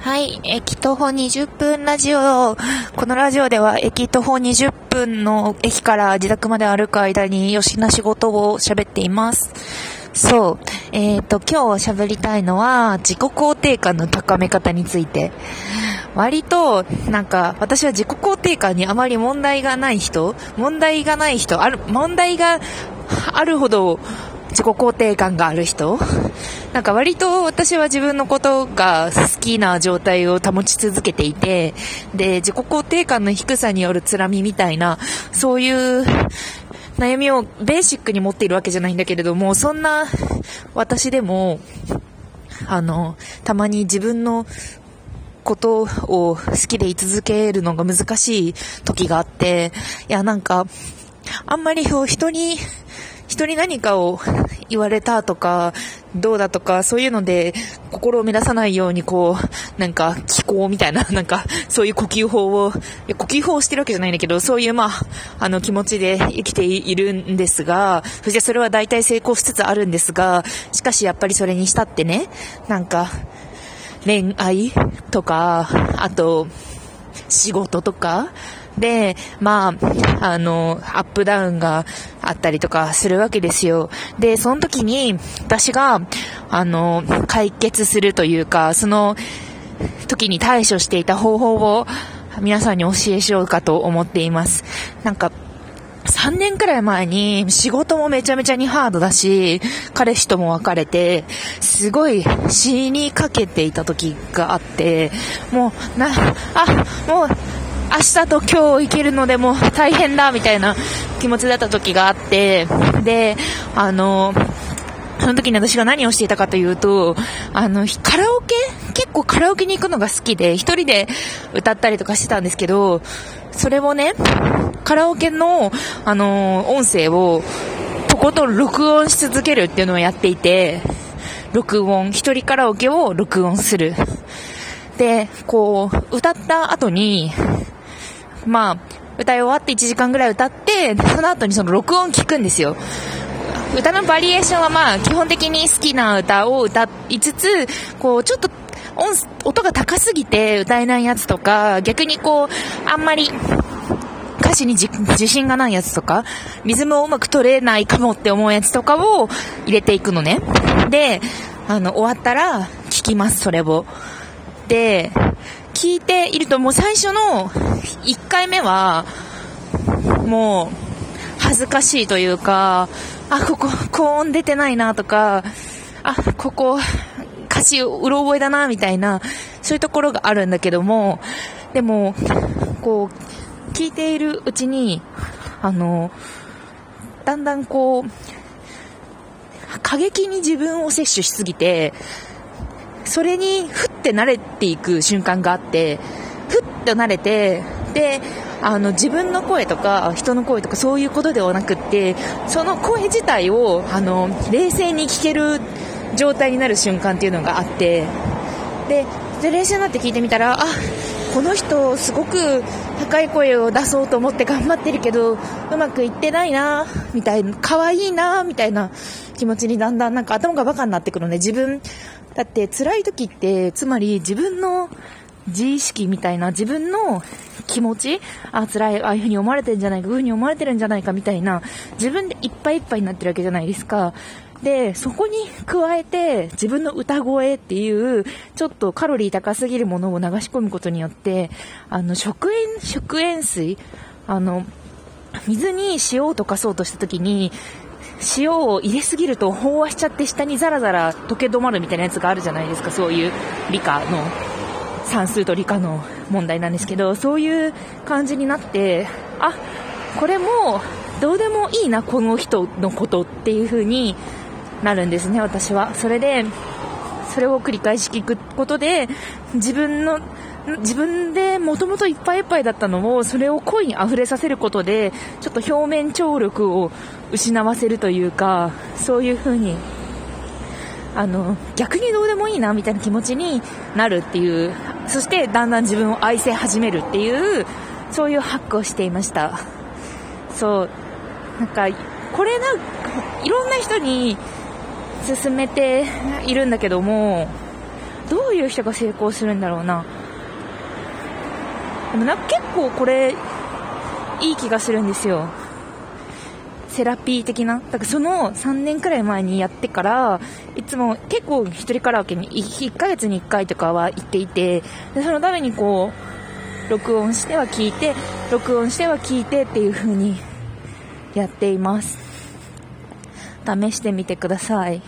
はい、駅徒歩20分ラジオ。このラジオでは駅徒歩20分の駅から自宅まで歩く間に吉な仕事を喋っています。そう。えっ、と、今日喋りたいのは自己肯定感の高め方について。割と、なんか、私は自己肯定感にあまり問題がない人問題がない人ある、問題があるほど自己肯定感がある人？なんか割と私は自分のことが好きな状態を保ち続けていて、で、自己肯定感の低さによるつらみみたいな、そういう悩みをベーシックに持っているわけじゃないんだけれども、そんな私でも、あの、たまに自分のことを好きでい続けるのが難しい時があって、いや、なんか、あんまり人に、人に何かを 言われたとか、どうだとか、そういうので、心を乱さないように、こう、なんか、気候みたいな、なんか、そういう呼吸法を、いや呼吸法をしてるわけじゃないんだけど、そういう、まあ、あの、気持ちで生きているんですが、そしてそれは大体成功しつつあるんですが、しかしやっぱりそれにしたってね、なんか、恋愛とか、あと、仕事とか、で、まあ、あの、アップダウンがあったりとかするわけですよ。で、その時に、私が、あの、解決するというか、その時に対処していた方法を皆さんに教えしようかと思っています。なんか、3年くらい前に仕事もめちゃめちゃにハードだし、彼氏とも別れて、すごい死にかけていた時があって、もう、な、あ、もう、明日と今日行けるのでも大変だみたいな気持ちだった時があって、で、あの、その時に私が何をしていたかというと、あの、カラオケ？結構カラオケに行くのが好きで、一人で歌ったりとかしてたんですけど、それをね、カラオケの、あの、音声を、とことん録音し続けるっていうのをやっていて、録音、一人カラオケを録音する。で、こう、歌った後に、まあ、歌い終わって1時間ぐらい歌って、その後にその録音聞くんですよ。歌のバリエーションはまあ、基本的に好きな歌を歌いつつ、こう、ちょっと音、音が高すぎて歌えないやつとか、逆にこう、あんまり、歌詞に自信がないやつとか、リズムをうまく取れないかもって思うやつとかを入れていくのね。で、あの、終わったら聞きます、それを。で、聞いているともう最初の1回目は、もう、恥ずかしいというか、あ、ここ、高音出てないなとか、あ、ここ、歌詞うろ覚えだな、みたいな、そういうところがあるんだけども、でも、こう、聞いているうちに、あの、だんだんこう、過激に自分を摂取しすぎて、それにふって慣れていく瞬間があって、ふっと慣れて、で、あの、自分の声とか、人の声とかそういうことではなくって、その声自体を、あの、冷静に聞ける状態になる瞬間っていうのがあって、で、で冷静になって聞いてみたら、あ、この人すごく高い声を出そうと思って頑張ってるけど、うまくいってないな、みたいな、可愛いな、みたいな気持ちにだんだんなんか頭がバカになってくるので、自分、だって辛い時って、つまり自分の自意識みたいな自分の気持ちあ、辛い、ああいう風に思われてるんじゃないか、こういう風に思われてるんじゃないかみたいな、自分でいっぱいいっぱいになってるわけじゃないですか。で、そこに加えて自分の歌声っていう、ちょっとカロリー高すぎるものを流し込むことによって、あの、食塩、食塩水、あの、水に塩を溶かそうとした時に、塩を入れすぎると飽和しちゃって下にザラザラ溶け止まるみたいなやつがあるじゃないですか、そういう理科の、算数と理科の問題なんですけど、そういう感じになって、あ、これもどうでもいいな、この人のことっていう風になるんですね、私は。それで、それを繰り返し聞くことで、自分の、自分でもともといっぱいいっぱいだったのを、それを声に溢れさせることで、ちょっと表面張力を失わせるというか、そういう風に、あの、逆にどうでもいいな、みたいな気持ちになるっていう、そしてだんだん自分を愛せ始めるっていう、そういうハックをしていました。そう。なんか、これなんか、いろんな人に勧めているんだけども、どういう人が成功するんだろうな。でもなんか結構これ、いい気がするんですよ。セラピー的な？だからその3年くらい前にやってから、いつも結構一人カラオケに 1, 1ヶ月に1回とかは行っていて、で、そのためにこう、録音しては聞いて、録音しては聞いてっていう風にやっています。試してみてください。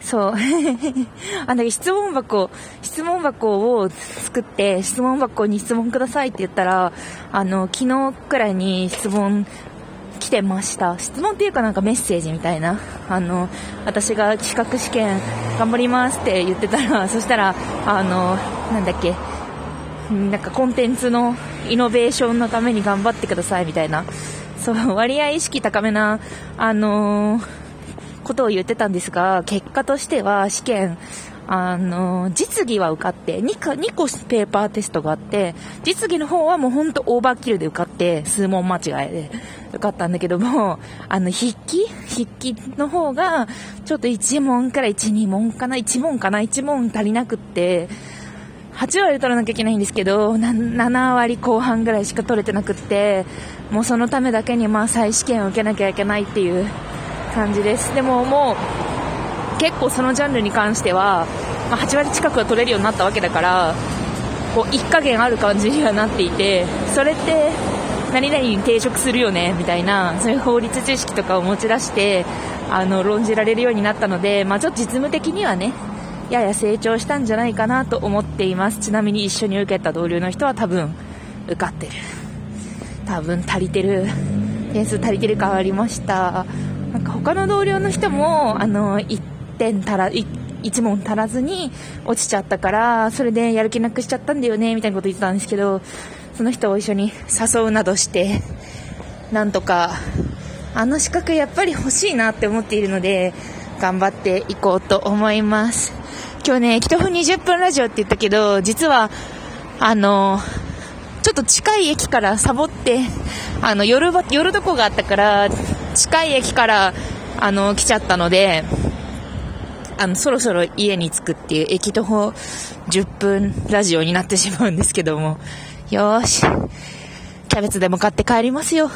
そう。あの、質問箱、質問箱を作って、質問箱に質問くださいって言ったら、あの、昨日くらいに質問来てました。質問っていうかなんかメッセージみたいな。あの、私が資格試験頑張りますって言ってたら、そしたら、あの、なんだっけ、なんかコンテンツのイノベーションのために頑張ってくださいみたいな。そう、割合意識高めな、あのことを言ってたんですが、結果としては試験、あの、実技は受かって、2, か2個ペーパーテストがあって、実技の方はもうほんとオーバーキルで受かって、数問間違いで受かったんだけども、あの、筆記？筆記の方が、ちょっと1問から1、2問かな ?1 問かな ?1 問足りなくって、8割取らなきゃいけないんですけど、7割後半ぐらいしか取れてなくって、もうそのためだけにまあ再試験を受けなきゃいけないっていう感じです。でももう、結構そのジャンルに関しては、まあ、8割近くは取れるようになったわけだから、こう、一加減ある感じにはなっていて、それって、何々に抵触するよね、みたいな、そういう法律知識とかを持ち出して、あの、論じられるようになったので、まあ、ちょっと実務的にはね、やや成長したんじゃないかなと思っています。ちなみに一緒に受けた同僚の人は多分、受かってる。多分足りてる。点数足りてる変わりました。なんか他の同僚の人も、あの、点足ら、1問足らずに落ちちゃったから、それでやる気なくしちゃったんだよね、みたいなこと言ってたんですけど、その人を一緒に誘うなどして、なんとか、あの資格やっぱり欲しいなって思っているので、頑張っていこうと思います。今日ね、1分20分ラジオって言ったけど、実は、あの、ちょっと近い駅からサボって、あの、夜、夜どこがあったから、近い駅から、あの、来ちゃったので、あの、そろそろ家に着くっていう駅徒歩10分ラジオになってしまうんですけども、よーし、キャベツでも買って帰りますよ。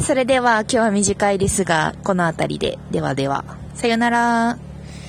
それでは今日は短いですが、この辺りで、ではでは、さよなら。